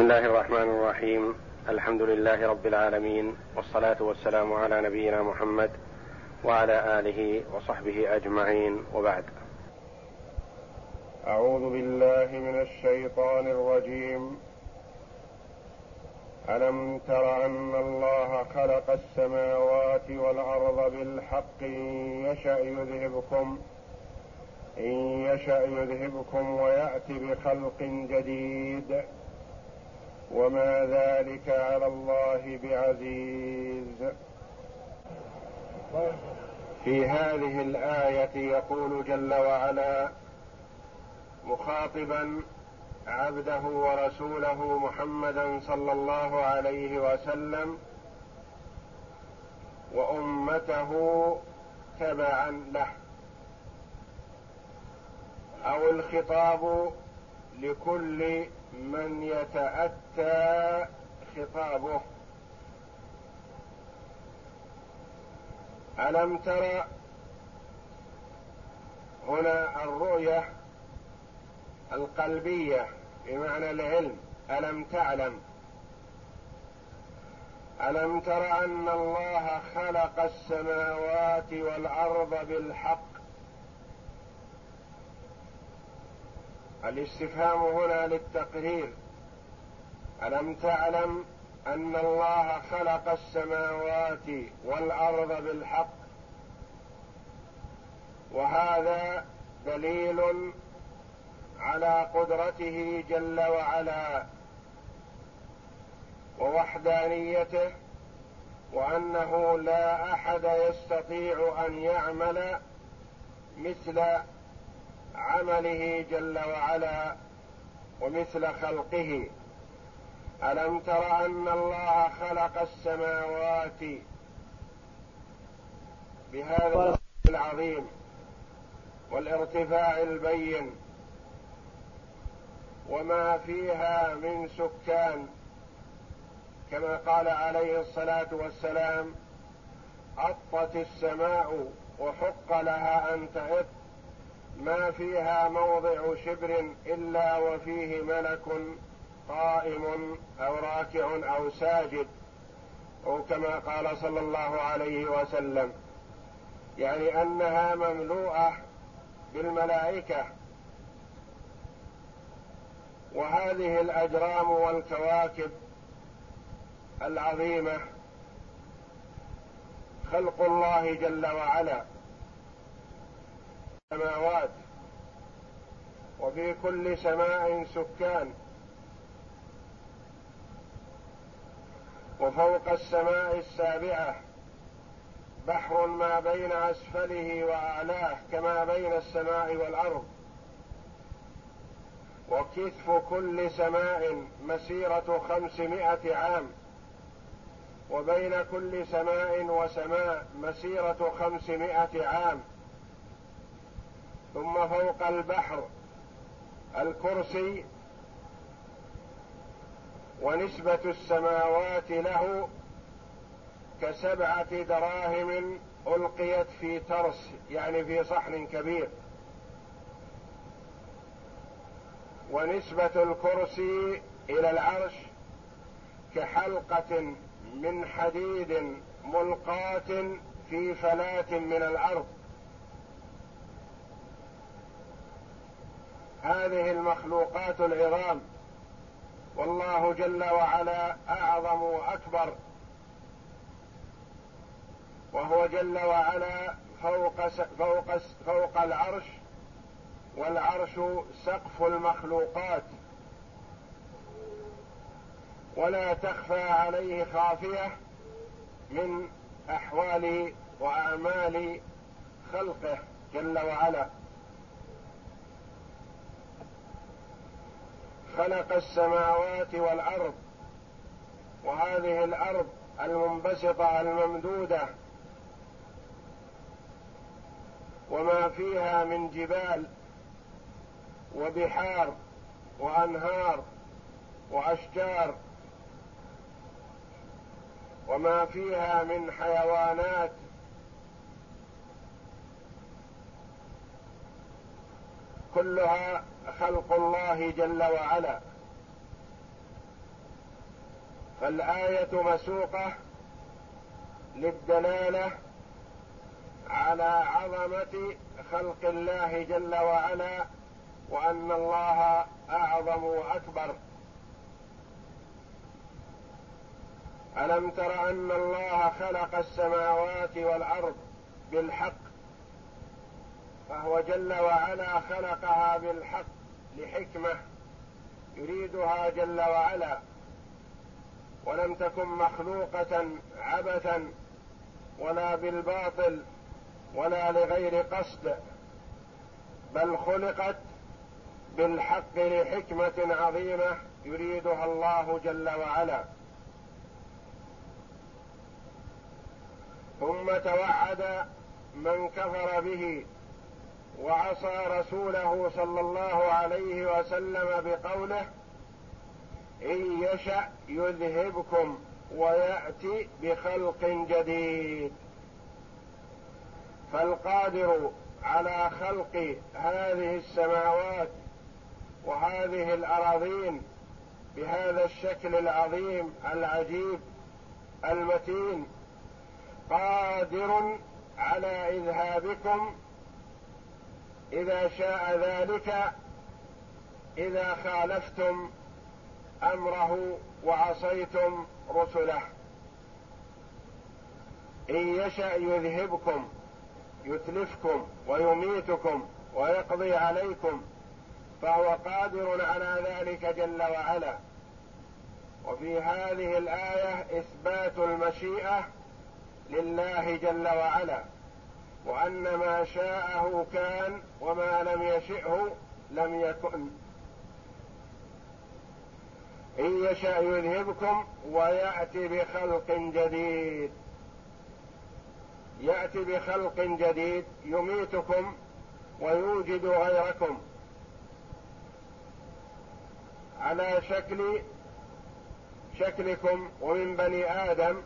بسم الله الرحمن الرحيم الحمد لله رب العالمين والصلاه والسلام على نبينا محمد وعلى اله وصحبه اجمعين وبعد اعوذ بالله من الشيطان الرجيم الم تر ان الله خلق السماوات والارض بالحق يشا يذهبكم ان يشا يذهبكم ويات بخلق جديد وما ذلك على الله بعزيز. في هذه الآية يقول جل وعلا مخاطبا عبده ورسوله محمدا صلى الله عليه وسلم وأمته تبعا له. أو الخطاب لكل من يتأتى خطابه. ألم تر هنا الرؤية القلبية بمعنى العلم ألم تعلم؟ ألم تر أن الله خلق السماوات والأرض بالحق الاستفهام هنا للتقرير. ألم تعلم أن الله خلق السماوات والأرض بالحق؟ وهذا دليل على قدرته جل وعلا ووحدانيته وأنه لا أحد يستطيع أن يعمل مثل عمله جل وعلا ومثل خلقه. ألم تر أن الله خلق السماوات بهذا العظيم والارتفاع البين وما فيها من سكان. كما قال عليه الصلاة والسلام أطت السماء وحق لها أن تئط ما فيها موضع شبر إلا وفيه ملك قائم أو راكع أو ساجد أو كما قال صلى الله عليه وسلم. يعني أنها مملوءة بالملائكة. وهذه الأجرام والكواكب العظيمة خلق الله جل وعلا. السماوات وفي كل سماء سكان وفوق السماء السابعة بحر ما بين أسفله وأعلاه كما بين السماء والأرض وكثف كل سماء مسيرة خمسمائة عام وبين كل سماء وسماء مسيرة خمسمائة عام ثم فوق البحر الكرسي ونسبة السماوات له كسبعة دراهم ألقيت في ترس يعني في صحن كبير. ونسبة الكرسي إلى العرش كحلقة من حديد ملقاة في فلاة من الأرض. هذه المخلوقات العظام. والله جل وعلا أعظم وأكبر. وهو جل وعلا فوق فوق فوق العرش والعرش سقف المخلوقات. ولا تخفى عليه خافية من احوال وأعمال خلقه جل وعلا. خلق السماوات والأرض وهذه الأرض المنبسطة الممدودة وما فيها من جبال وبحار وأنهار وأشجار وما فيها من حيوانات كلها خلق الله جل وعلا. فالآية مسوقة للدلالة على عظمة خلق الله جل وعلا وأن الله أعظم وأكبر. ألم تر أن الله خلق السماوات والأرض بالحق؟ فهو جل وعلا خلقها بالحق لحكمة يريدها جل وعلا. ولم تكن مخلوقة عبثا ولا بالباطل ولا لغير قصد بل خلقت بالحق لحكمة عظيمة يريدها الله جل وعلا. ثم توعد من كفر به وعصى رسوله صلى الله عليه وسلم بقوله إن يشأ يذهبكم ويأتي بخلق جديد. فالقادر على خلق هذه السماوات وهذه الأراضين بهذا الشكل العظيم العجيب المتين قادر على إذهابكم إذا شاء ذلك إذا خالفتم أمره وعصيتم رسله. إن يشأ يذهبكم يتلفكم ويميتكم ويقضي عليكم فهو قادر على ذلك جل وعلا. وفي هذه الآية إثبات المشيئة لله جل وعلا. وأن ما شاءه كان وما لم يشئه لم يكن. إن يشاء يذهبكم ويأتي بخلق جديد. يأتي بخلق جديد يميتكم ويوجد غيركم. على شكل شكلكم ومن بني آدم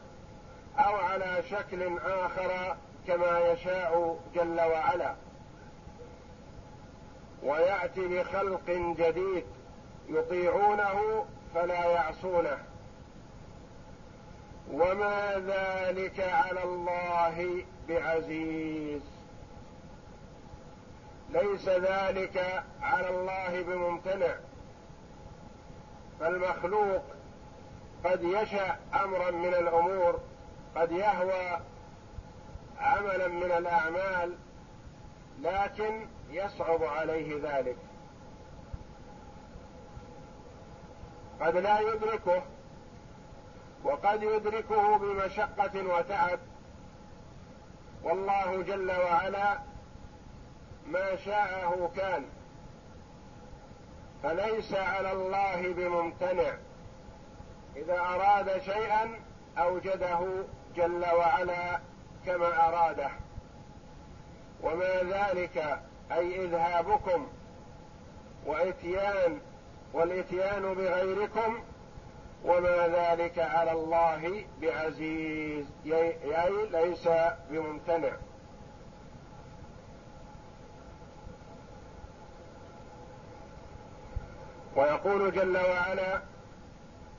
أو على شكل آخر كما يشاء جل وعلا. ويأتي بخلق جديد يطيعونه فلا يعصونه. وما ذلك على الله بعزيز. ليس ذلك على الله بممتنع. فالمخلوق قد يشأ أمرا من الأمور قد يهوى عملا من الأعمال لكن يصعب عليه ذلك. قد لا يدركه وقد يدركه بمشقة وتعب. والله جل وعلا ما شاءه كان. فليس على الله بممتنع. إذا أراد شيئا أوجده جل وعلا كما أراده. وما ذلك أي إذهابكم وإتيان والإتيان بغيركم وما ذلك على الله بعزيز اي ليس بممتنع. ويقول جل وعلا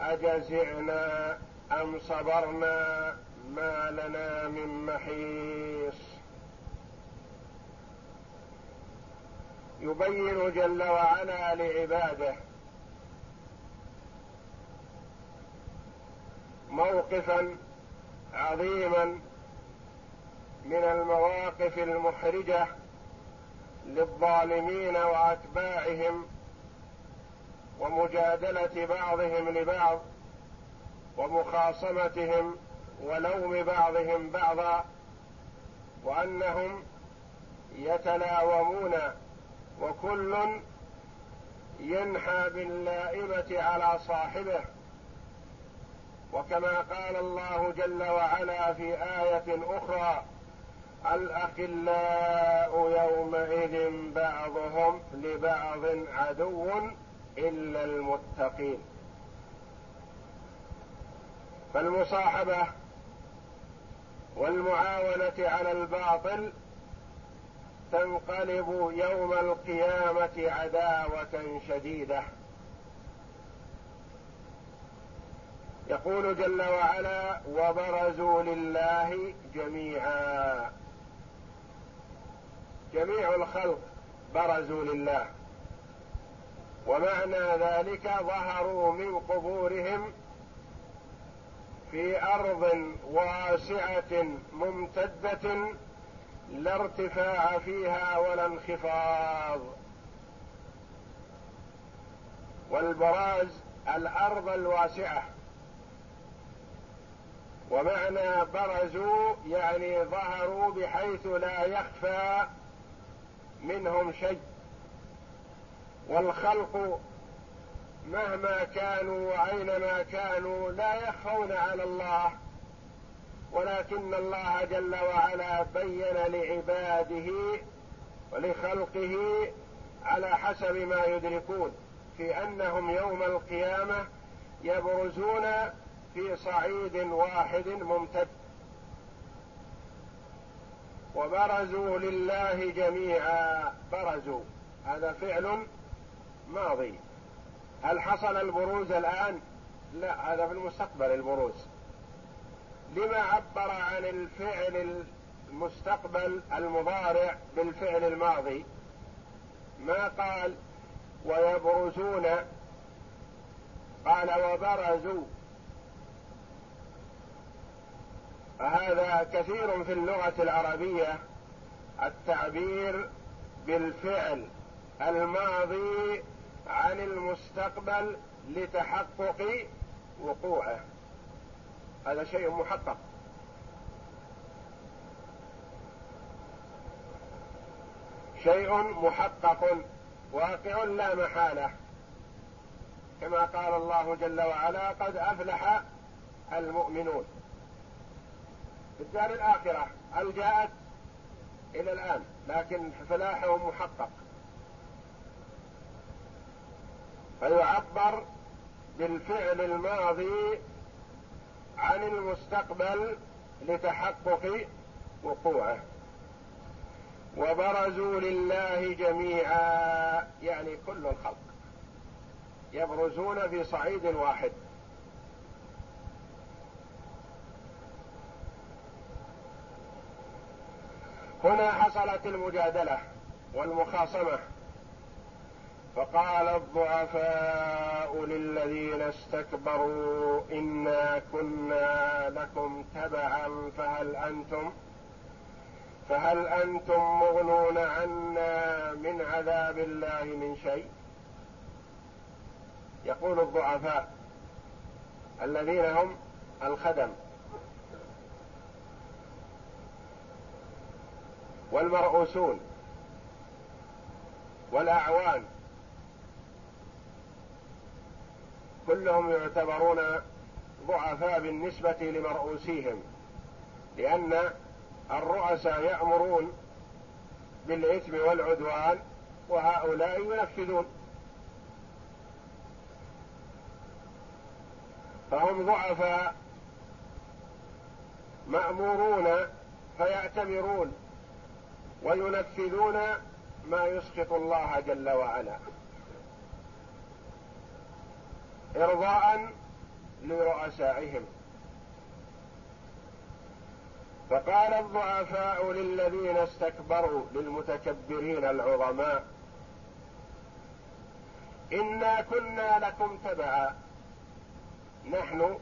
أجزعنا أم صبرنا ما لنا من محيص. يبين جل وعلا لعباده موقفا عظيما من المواقف المحرجة للظالمين وأتباعهم ومجادلة بعضهم لبعض ومخاصمتهم ولوم بعضهم بعضا وأنهم يتلاومون وكل ينحى باللائمة على صاحبه. كما قال الله جل وعلا في آية أخرى الأخلاء يومئذ بعضهم لبعض عدو إلا المتقين. فالمصاحبة والمعاونة على الباطل تنقلب يوم القيامة عداوة شديدة. يقول جل وعلا وبرزوا لله جميعا. جميع الخلق برزوا لله. ومعنى ذلك ظهروا من قبورهم في أرض واسعة ممتدة لا ارتفاع فيها ولا انخفاض. والبراز الأرض الواسعة. ومعنى برزوا يعني ظهروا بحيث لا يخفى منهم شيء. والخلق مهما كانوا وأينما كانوا لا يخفون على الله ولكن الله جل وعلا بين لعباده ولخلقه على حسب ما يدركون في أنهم يوم القيامة يبرزون في صعيد واحد ممتد. وبرزوا لله جميعا برزوا. هذا فعل ماضي. هل حصل البروز الآن؟ لا هذا في المستقبل البروز. لما عبر عن الفعل المستقبل المضارع بالفعل الماضي؟ ما قال ويبرزون؟ قال وبرزوا. فهذا كثير في اللغة العربية التعبير بالفعل الماضي عن المستقبل لتحقق وقوعه. هذا شيء محقق. شيء محقق واقع لا محالة. كما قال الله جل وعلا قد أفلح المؤمنون. في الدار الآخرة هل جاءت إلى الآن لكن فلاحهم محقق. فيعبر بالفعل الماضي عن المستقبل لتحقق وقوعه. وبرزوا لله جميعا يعني كل الخلق. يبرزون في صعيد واحد. هنا حصلت المجادلة والمخاصمة. فقال الضعفاء للذين استكبروا إنا كنا لكم تبعا فهل أنتم؟ فهل أنتم مغنون عنا من عذاب الله من شيء؟ يقول الضعفاء الذين هم الخدم. والمرؤوسون والأعوان كلهم يعتبرون ضعفاء بالنسبة لمرؤوسيهم لأن الرؤساء يأمرون بالإثم والعدوان وهؤلاء ينفذون. فهم ضعفاء مأمورون فيأتمرون وينفذون ما يسخط الله جل وعلا. ارضاء لرؤسائهم. فقال الضعفاء للذين استكبروا للمتكبرين العظماء إنا كنا لكم تبعا. نحن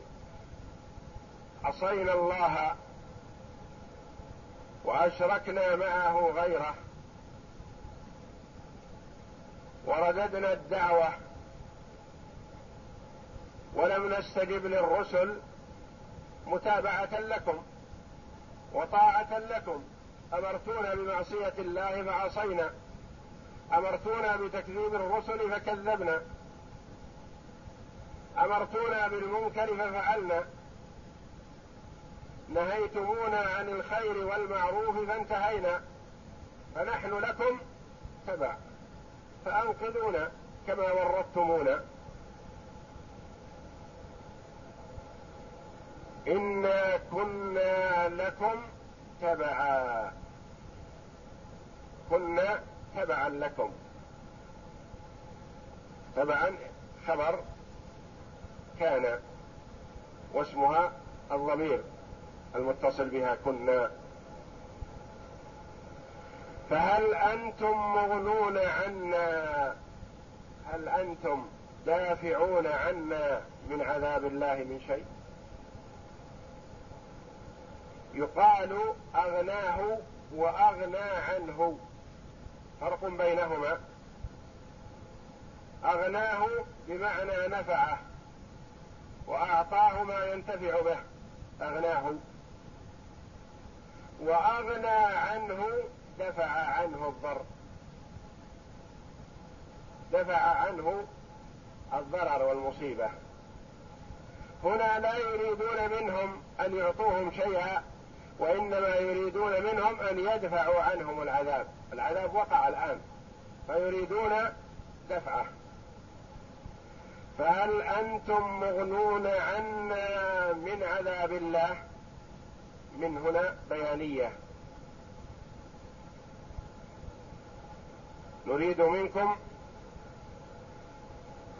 عصينا الله وأشركنا معه غيره ورددنا الدعوة ولم نستجب للرسل متابعة لكم وطاعة لكم. أمرتونا بمعصية الله فعصينا. أمرتونا بتكذيب الرسل فكذبنا. أمرتونا بالمنكر ففعلنا. نهيتمونا عن الخير والمعروف فانتهينا. فنحن لكم تبع. فأنقذونا كما وردتمونا إنا كنا لكم تبعا. كنا تبعا لكم. تبعا خبر كان واسمها الضمير المتصل بها كنا. فهل أنتم مغنون عنا؟ هل أنتم دافعون عنا من عذاب الله من شيء؟ يقال أغناه وأغنى عنه. فرق بينهما. أغناه بمعنى نفعه وأعطاه ما ينتفع به. أغناه. وأغنى عنه دفع عنه الضر. دفع عنه الضرر والمصيبة. هنا لا يريدون منهم أن يعطوهم شيئا وإنما يريدون منهم أن يدفعوا عنهم العذاب. العذاب وقع الآن. فيريدون دفعه. فهل أنتم مغنون عنا من عذاب الله؟ من هنا بيانية. نريد منكم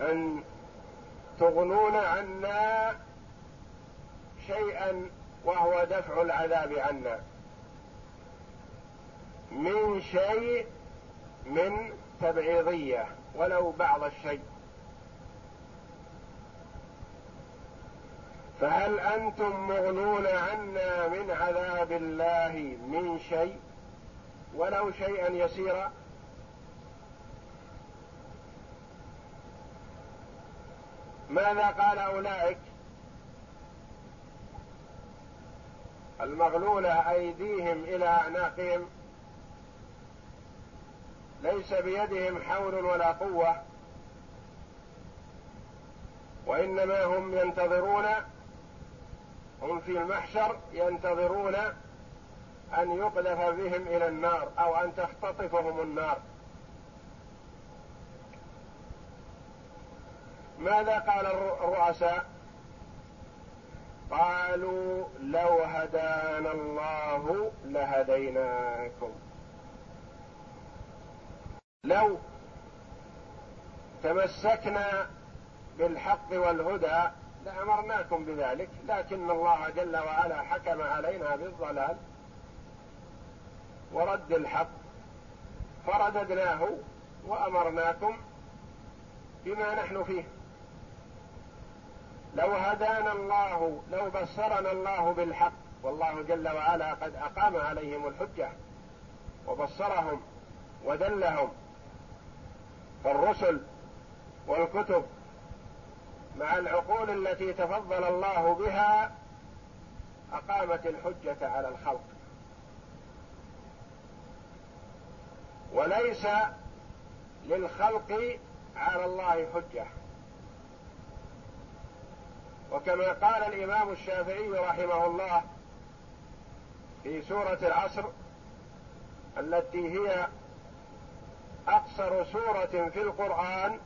أن تغنون عنا شيئا وهو دفع العذاب عنا. من شيء من تبعيضية ولو بعض الشيء. فهل أنتم مغنون عنا من عذاب الله من شيء؟ ولو شيئا يسيرا. ماذا قال أولئك؟ المغلوله أيديهم إلى أعناقهم. ليس بيدهم حول ولا قوة. وإنما هم ينتظرون هم في المحشر ينتظرون أن يقذف بهم إلى النار أو أن تختطفهم النار. ماذا قال الرؤساء؟ قالوا لو هدانا الله لهديناكم. لو تمسكنا بالحق والهدى لأمرناكم بذلك لكن الله جل وعلا حكم علينا بالضلال ورد الحق فرددناه وأمرناكم بما نحن فيه. لو هدانا الله لو بصرنا الله بالحق والله جل وعلا قد أقام عليهم الحجة وبصرهم ودلهم فالرسل والكتب مع العقول التي تفضل الله بها أقامت الحجة على الخلق. وليس للخلق على الله حجة. وكما قال الإمام الشافعي رحمه الله في سورة العصر التي هي أقصر سورة في القرآن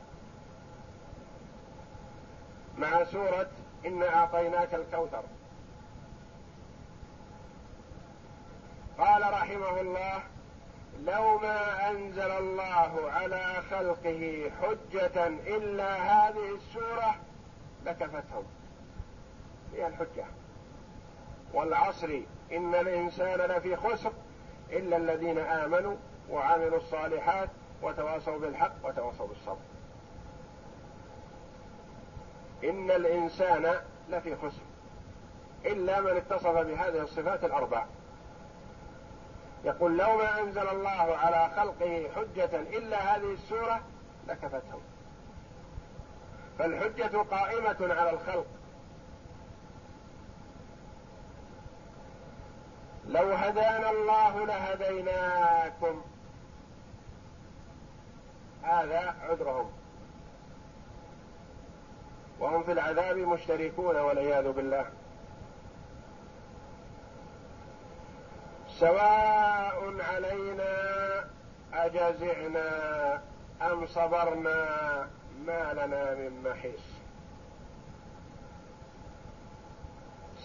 مع سورة إنا أعطيناك الكوثر. قال رحمه الله لو ما أنزل الله على خلقه حجة إلا هذه السورة لكفتهم. هي الحجة. والعصر إن الإنسان لفي خسر إلا الذين آمنوا وعملوا الصالحات وتواصوا بالحق وتواصوا بالصبر. إن الإنسان لفي خسر إلا من اتصف بهذه الصفات الأربع. يقول لو ما أنزل الله على خلقه حجة إلا هذه السورة لكفتهم. فالحجة قائمة على الخلق. لو هدانا الله لهديناكم. هذا عذرهم. وهم في العذاب مشتركون والعياذ بالله. سواء علينا أجزعنا أم صبرنا ما لنا من محيص.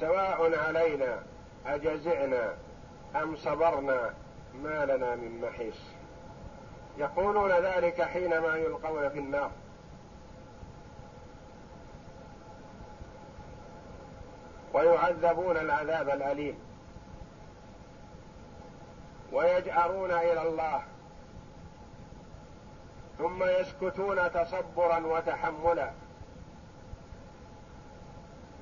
سواء علينا أجزعنا أم صبرنا ما لنا من محيص؟ يقولون ذلك حينما يلقون في النار. ويعذبون العذاب الأليم. ويجأرون إلى الله. ثم يسكتون تصبرا وتحملا.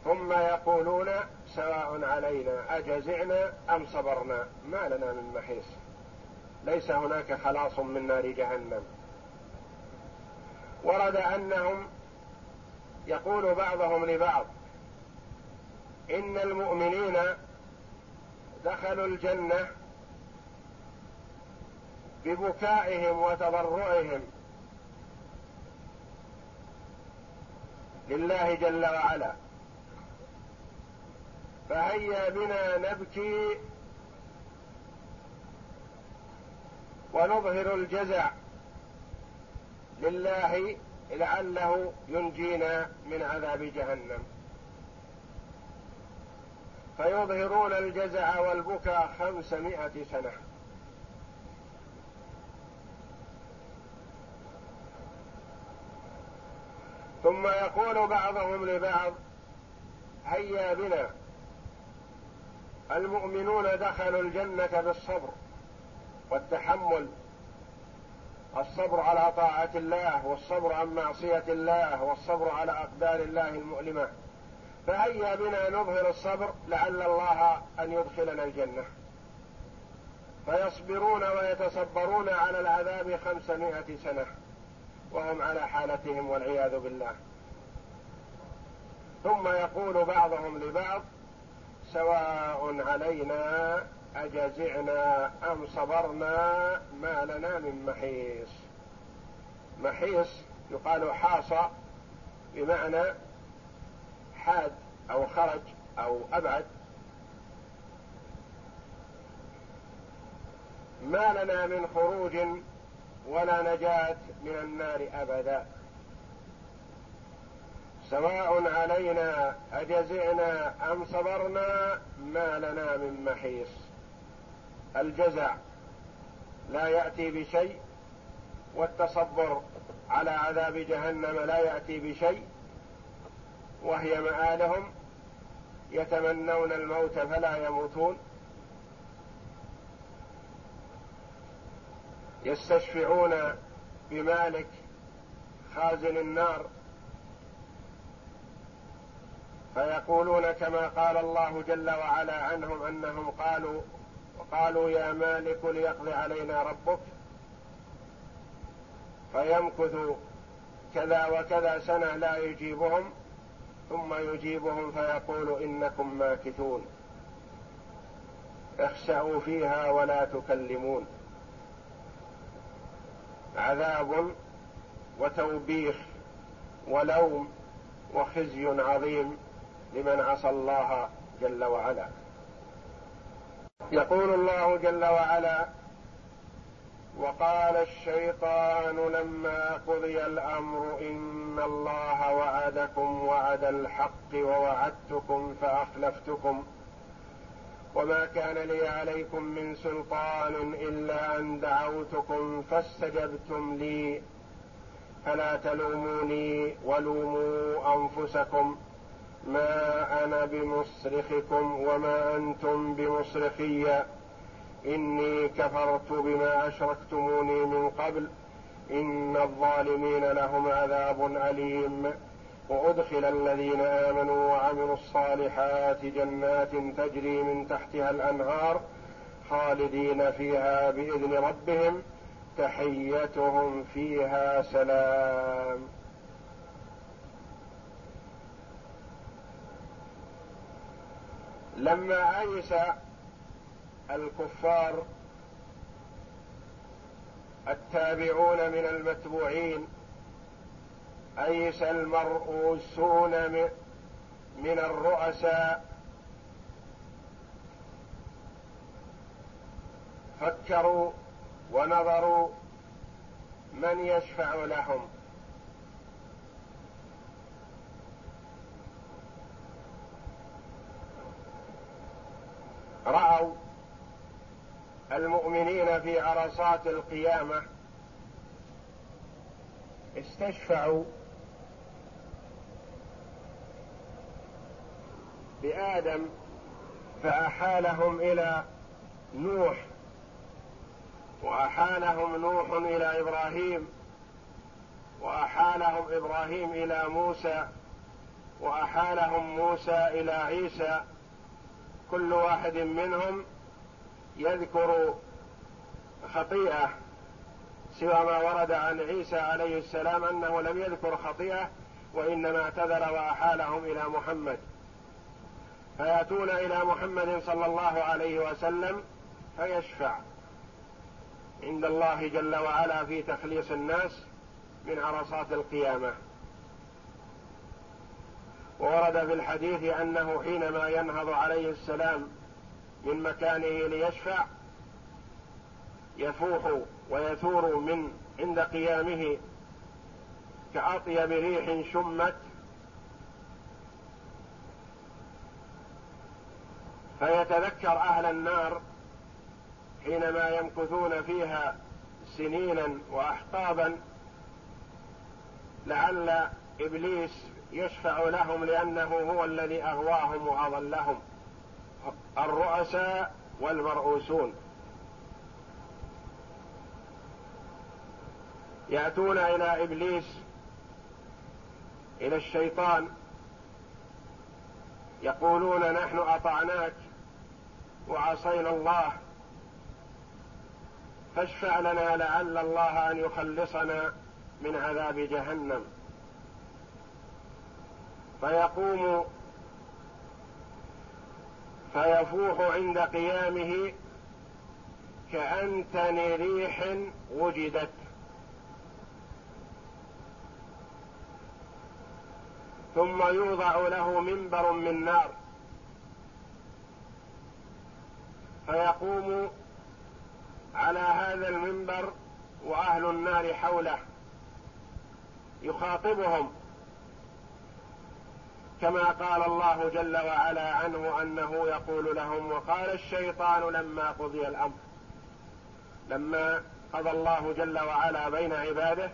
ثم يقولون سواء علينا أجزعنا أم صبرنا ما لنا من محيص. ليس هناك خلاص من نار جهنم. ورد أنهم يقول بعضهم لبعض إن المؤمنين دخلوا الجنة ببكائهم وتضرعهم لله جل وعلا. فهيا بنا نبكي ونظهر الجزع لله لعله ينجينا من عذاب جهنم. فيظهرون الجزع والبكاء خمسمائة سنة. ثم يقول بعضهم لبعض هيا بنا. المؤمنون دخلوا الجنة بالصبر والتحمل الصبر على طاعة الله والصبر عن معصية الله والصبر على أقدار الله المؤلمة. فهيا بنا نظهر الصبر لعل الله أن يدخلنا الجنة. فيصبرون ويتصبرون على العذاب خمسمائة سنة وهم على حالتهم والعياذ بالله. ثم يقول بعضهم لبعض سواء علينا أجزعنا أم صبرنا ما لنا من محيص. محيص يقال حاص بمعنى حاد أو خرج أو أبعد. ما لنا من خروج ولا نجاة من النار أبدا. سواء علينا أجزعنا أم صبرنا ما لنا من محيص. الجزع لا يأتي بشيء والتصبر على عذاب جهنم لا يأتي بشيء وهي مآلهم يتمنون الموت فلا يموتون. يستشفعون بمالك خازن النار فيقولون كما قال الله جل وعلا عنهم أنهم قالوا وقالوا يا مالك ليقضي علينا ربك فيمكث كذا وكذا سنة لا يجيبهم ثم يجيبهم فيقول إنكم ماكثون. اخسأوا فيها ولا تكلمون. عذاب وتوبيخ ولوم وخزي عظيم. لمن عصى الله جل وعلا. يقول الله جل وعلا وقال الشيطان لما قضي الأمر إن الله وعدكم وعد الحق ووعدتكم فأخلفتكم. وما كان لي عليكم من سلطان إلا أن دعوتكم فاستجبتم لي. فلا تلوموني ولوموا أنفسكم. ما أنا بمصرخكم وما أنتم بمصرخي إني كفرت بما أشركتموني من قبل. إن الظالمين لهم عذاب أليم. وأدخل الذين آمنوا وعملوا الصالحات جنات تجري من تحتها الأنهار خالدين فيها بإذن ربهم. تحيتهم فيها سلام. لما أيس الكفار التابعون من المتبوعين أيس المرؤوسون من الرؤساء فكروا ونظروا من يشفع لهم. رأوا المؤمنين في عرصات القيامة استشفعوا بآدم فأحالهم إلى نوح وأحالهم نوح إلى إبراهيم وأحالهم إبراهيم إلى موسى وأحالهم موسى إلى عيسى كل واحد منهم يذكر خطيئة سوى ما ورد عن عيسى عليه السلام أنه لم يذكر خطيئة وإنما اعتذر وأحالهم إلى محمد. فيأتون إلى محمد صلى الله عليه وسلم فيشفع. عند الله جل وعلا في تخليص الناس من عرصات القيامة. وورد في الحديث أنه حينما ينهض عليه السلام من مكانه ليشفع يفوح ويثور من عند قيامه كأطيب ريح شمت فيتذكر أهل النار حينما يمكثون فيها سنينا وأحقابا لعل إبليس يشفع لهم لأنه هو الذي أغواهم وأضلهم. الرؤساء والمرؤوسون. يأتون إلى إبليس إلى الشيطان. يقولون نحن أطعناك وعصينا الله. فاشفع لنا لعل الله أن يخلصنا من عذاب جهنم. فيقوم فيفوح عند قيامه كأنتن ريح وجدت. ثم يوضع له منبر من نار. فيقوم على هذا المنبر وأهل النار حوله. يخاطبهم. كما قال الله جل وعلا عنه أنه يقول لهم وقال الشيطان لما قضي الأمر. لما قضى الله جل وعلا بين عباده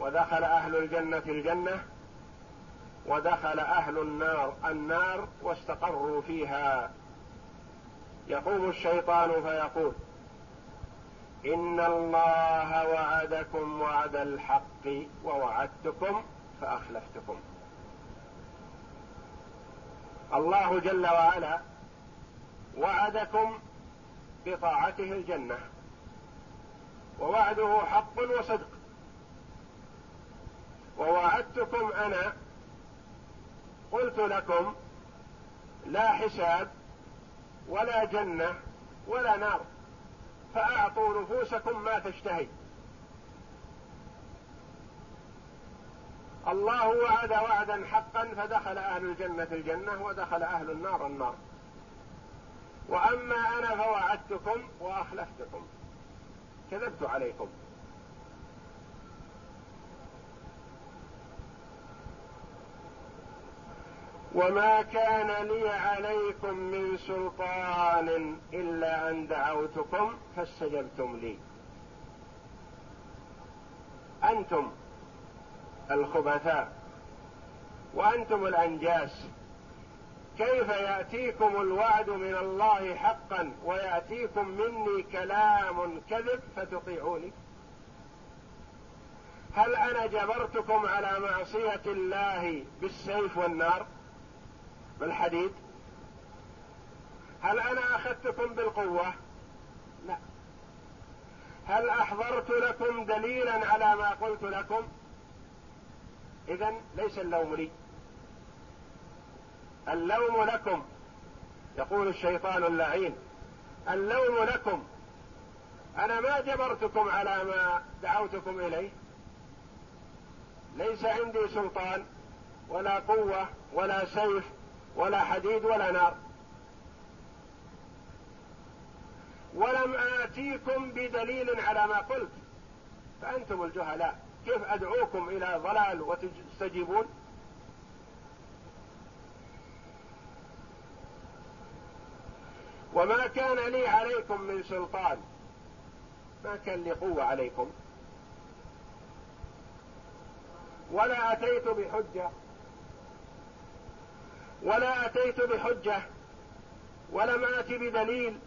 ودخل أهل الجنة الجنة ودخل أهل النار النار واستقروا فيها. يقوم الشيطان فيقول إن الله وعدكم وعد الحق ووعدتكم فأخلفتكم. الله جل وعلا وعدكم بطاعته الجنة. ووعده حق وصدق. ووعدتكم أنا قلت لكم لا حساب ولا جنة ولا نار فأعطوا نفوسكم ما تشتهي. الله وعد وعدا حقا فدخل أهل الجنة الجنة ودخل أهل النار النار. وأما أنا فوعدتكم وأخلفتكم. كذبت عليكم. وما كان لي عليكم من سلطان إلا أن دعوتكم فاستجبتم لي. أنتم الخبثاء. وأنتم الأنجاس. كيف يأتيكم الوعد من الله حقا ويأتيكم مني كلام كذب فتطيعوني؟ هل أنا جبرتكم على معصية الله بالسيف والنار بالحديد؟ هل أنا أخذتكم بالقوة؟ لا. هل أحضرت لكم دليلا على ما قلت لكم؟ اذا ليس اللوم لي. اللوم لكم يقول الشيطان اللعين. اللوم لكم. أنا ما جبرتكم على ما دعوتكم إليه. ليس عندي سلطان ولا قوة ولا سيف ولا حديد ولا نار. ولم آتيكم بدليل على ما قلت فأنتم الجهلاء. كيف أدعوكم إلى ضلال وتستجيبون؟ وما كان لي عليكم من سلطان. ما كان لي قوة عليكم. ولا أتيت بحجة. ولا أتيت بحجة. ولم آت بدليل.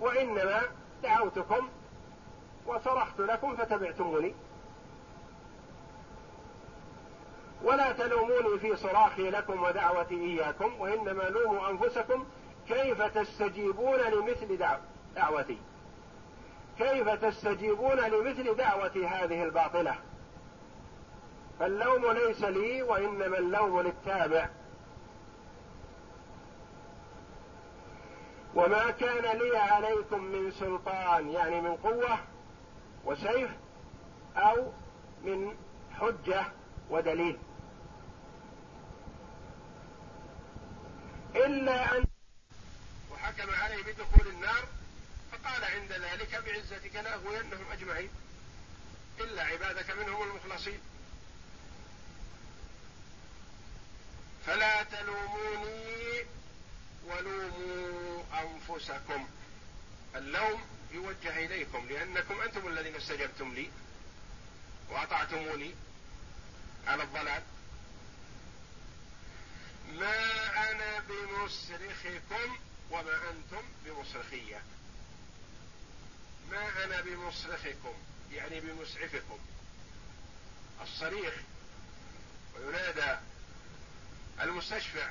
وإنما دعوتكم وصرحت لكم فتبعتموني. ولا تلوموني في صراخي لكم ودعوتي إياكم وإنما لوموا أنفسكم كيف تستجيبون لمثل دعوتي. كيف تستجيبون لمثل دعوتي هذه الباطلة. فاللوم ليس لي وإنما اللوم للتابع. وما كان لي عليكم من سلطان يعني من قوة وسيف أو من حجة ودليل. إلا أن وحكم عليه بدخول النار فقال عند ذلك بعزتك لأغوينهم أجمعين. إلا عبادك منهم المخلصين. فلا تلوموني ولوموا أنفسكم. اللوم يوجه إليكم لأنكم أنتم الذين استجبتم لي وأطعتموني على الضلال. ما أنا بمصرخكم وما أنتم بمصرخية. ما أنا بمصرخكم يعني بمسعفكم. الصريخ وينادى المستشفع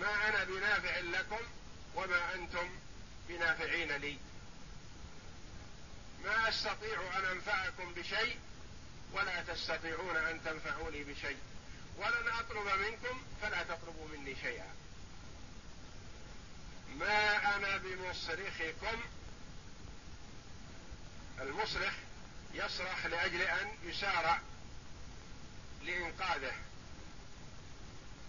ما أنا بنافع لكم وما أنتم بنافعين لي. ما أستطيع أن أنفعكم بشيء ولا تستطيعون أن تنفعوني بشيء. ولن أطلب منكم فلا تطلبوا مني شيئا. ما أنا بمصرخكم؟ المصرخ يصرخ لأجل أن يسارع لإنقاذه.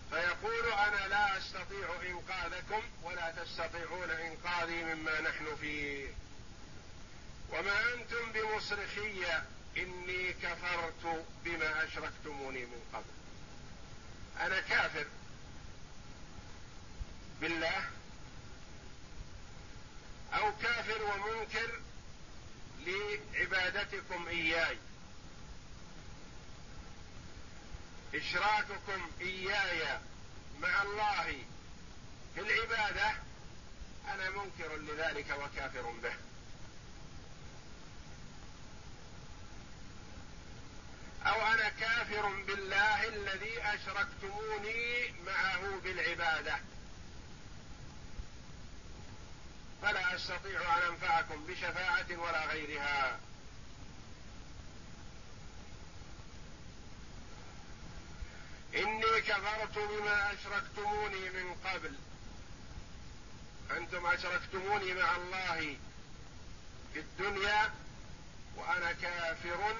فيقول أنا لا أستطيع إنقاذكم ولا تستطيعون إنقاذي مما نحن فيه. وما أنتم بمصرخي إني كفرت بما أشركتموني من قبل. أنا كافر بالله أو كافر ومنكر لعبادتكم إياي. إشراككم إياي مع الله في العبادة أنا منكر لذلك وكافر به. أو أنا كافر بالله الذي أشركتموني معه بالعبادة. فلا أستطيع أن أنفعكم بشفاعة ولا غيرها. إني كفرت بما أشركتموني من قبل. أنتم أشركتموني مع الله في الدنيا وأنا كافر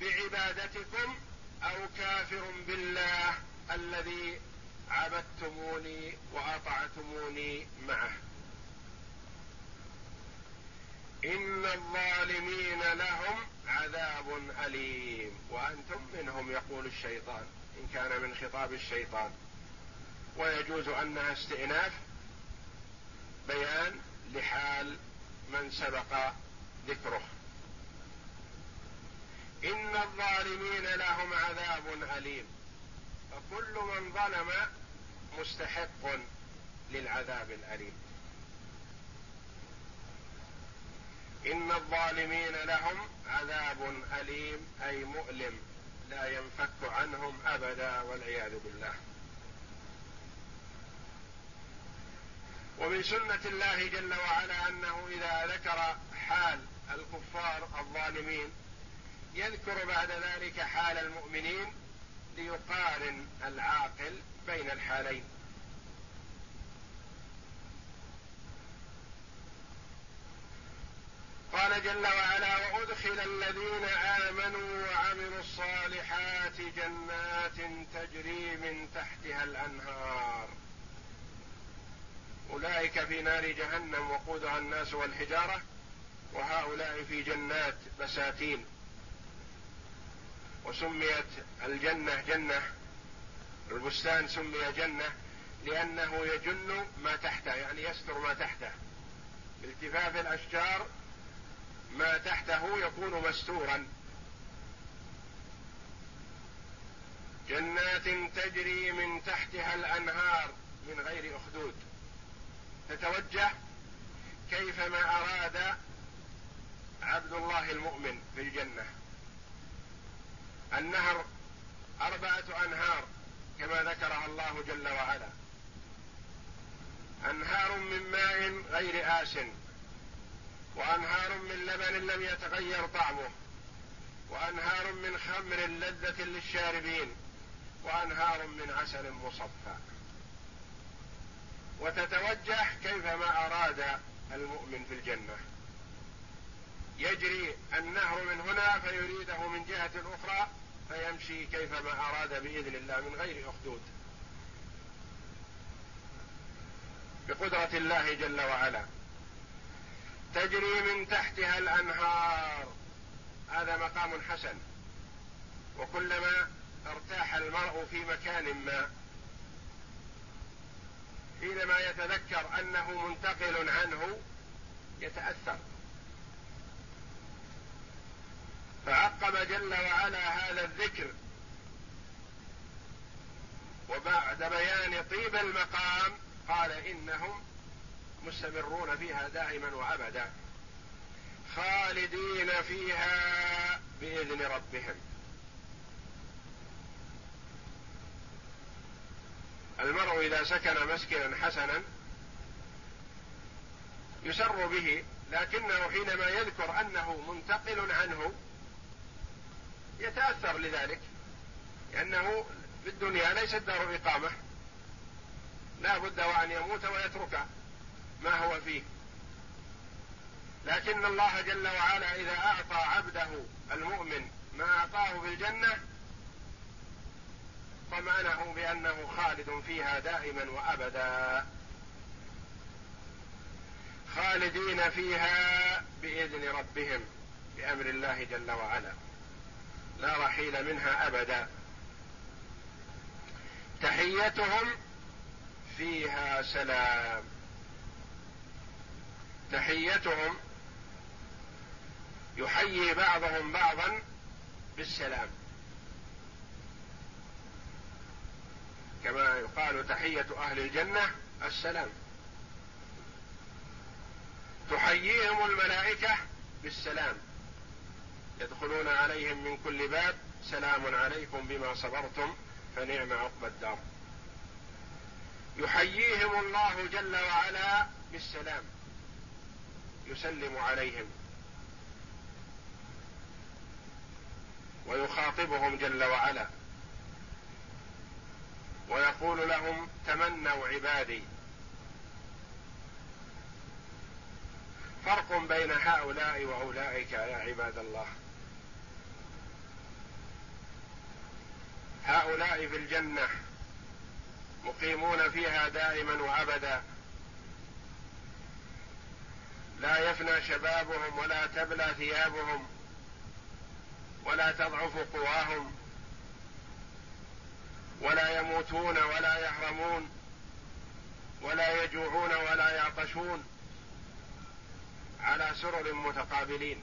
بعبادتكم أو كافر بالله الذي عبدتموني وأطعتموني معه. إن الظالمين لهم عذاب أليم. وأنتم منهم يقول الشيطان إن كان من خطاب الشيطان. ويجوز أنها استئناف. بيان لحال من سبق ذكره. إن الظالمين لهم عذاب أليم. فكل من ظلم مستحق للعذاب الأليم. إن الظالمين لهم عذاب أليم أي مؤلم لا ينفك عنهم أبدا والعياذ بالله. ومن سنة الله جل وعلا أنه إذا ذكر حال الكفار الظالمين يذكر بعد ذلك حال المؤمنين ليقارن العاقل بين الحالين. قال جل وعلا وأدخل الذين آمنوا وعملوا الصالحات جنات تجري من تحتها الأنهار. أولئك في نار جهنم وقودها الناس والحجارة وهؤلاء في جنات بساتين وسميت الجنة جنة البستان سمي جنة لأنه يجن ما تحته يعني يستر ما تحته. بالتفاف الأشجار ما تحته يكون مستورا. جنات تجري من تحتها الأنهار من غير أخدود. تتوجه كيفما أراد عبد الله المؤمن في الجنة. النهر أربعة أنهار كما ذكرها الله جل وعلا. أنهار من ماء غير آس وأنهار من لبن لم يتغير طعمه وأنهار من خمر لذة للشاربين وأنهار من عسل مصفى. وتتوجه كيفما أراد المؤمن في الجنة. يجري النهر من هنا فيريده من جهة أخرى فيمشي كيفما أراد بإذن الله من غير أخدود. بقدرة الله جل وعلا. تجري من تحتها الأنهار. هذا مقام حسن. وكلما ارتاح المرء في مكان ما حينما يتذكر أنه منتقل عنه يتأثر. فعقب جل وعلا هذا الذكر. وبعد بيان طيب المقام قال إنهم مستمرون فيها دائما وأبدا خالدين فيها بإذن ربهم. المرء إذا سكن مسكنا حسنا يسر به لكنه حينما يذكر أنه منتقل عنه يتأثر لذلك لأنه في الدنيا ليست دار إقامة. لا بد وأن يموت ويترك ما هو فيه. لكن الله جل وعلا إذا أعطى عبده المؤمن ما أعطاه في الجنه طمأنه بأنه خالد فيها دائما وأبدا. خالدين فيها بإذن ربهم بأمر الله جل وعلا. لا رحيل منها أبدا. تحيتهم فيها سلام. تحيتهم يحيي بعضهم بعضا بالسلام. كما يقال تحية أهل الجنة السلام. تحييهم الملائكة بالسلام. يدخلون عليهم من كل باب سلام عليكم بما صبرتم فنعم عقبى الدار. يحييهم الله جل وعلا بالسلام يسلم عليهم ويخاطبهم جل وعلا ويقول لهم تمنوا عبادي. فرق بين هؤلاء وأولئك يا عباد الله. هؤلاء في الجنة مقيمون فيها دائما وأبدا. لا يفنى شبابهم ولا تبلى ثيابهم ولا تضعف قواهم ولا يموتون ولا يهرمون ولا يجوعون ولا يعطشون على سرر متقابلين.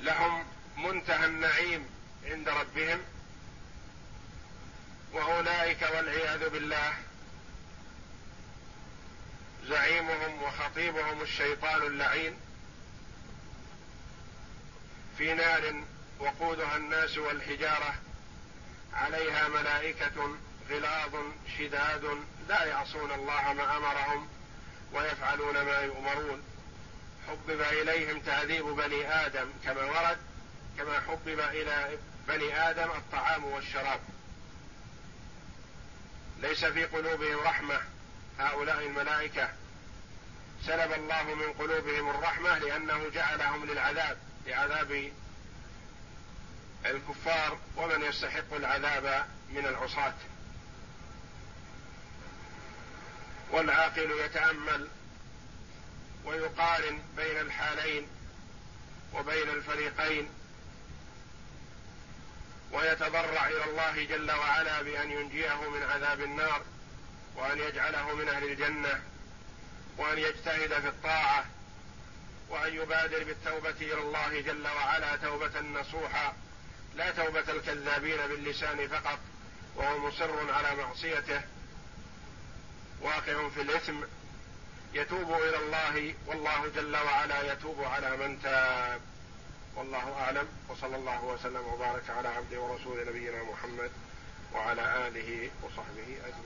لهم منتهى النعيم عند ربهم. وأولئك والعياذ بالله زعيمهم وخطيبهم الشيطان اللعين. في نار وقودها الناس والحجارة عليها ملائكة غلاظ شداد لا يعصون الله ما أمرهم ويفعلون ما يؤمرون. حبب إليهم تعذيب بني آدم كما ورد كما حبب إلى بني آدم الطعام والشراب. ليس في قلوبهم رحمة هؤلاء الملائكة. سلب الله من قلوبهم الرحمة لأنه جعلهم للعذاب لعذاب الكفار ومن يستحق العذاب من العصاة. والعاقل يتأمل ويقارن بين الحالين وبين الفريقين ويتضرع إلى الله جل وعلا بأن ينجيه من عذاب النار وأن يجعله من أهل الجنة وأن يجتهد في الطاعة وأن يبادر بالتوبة إلى الله جل وعلا توبة نصوحا لا توبة الكذابين باللسان فقط وهو مصر على معصيته واقع في الإثم يتوب إلى الله والله جل وعلا يتوب على من تاب. والله أعلم. وصلى الله وسلم وبارك على عبده ورسول نبينا محمد وعلى آله وصحبه أجمعين.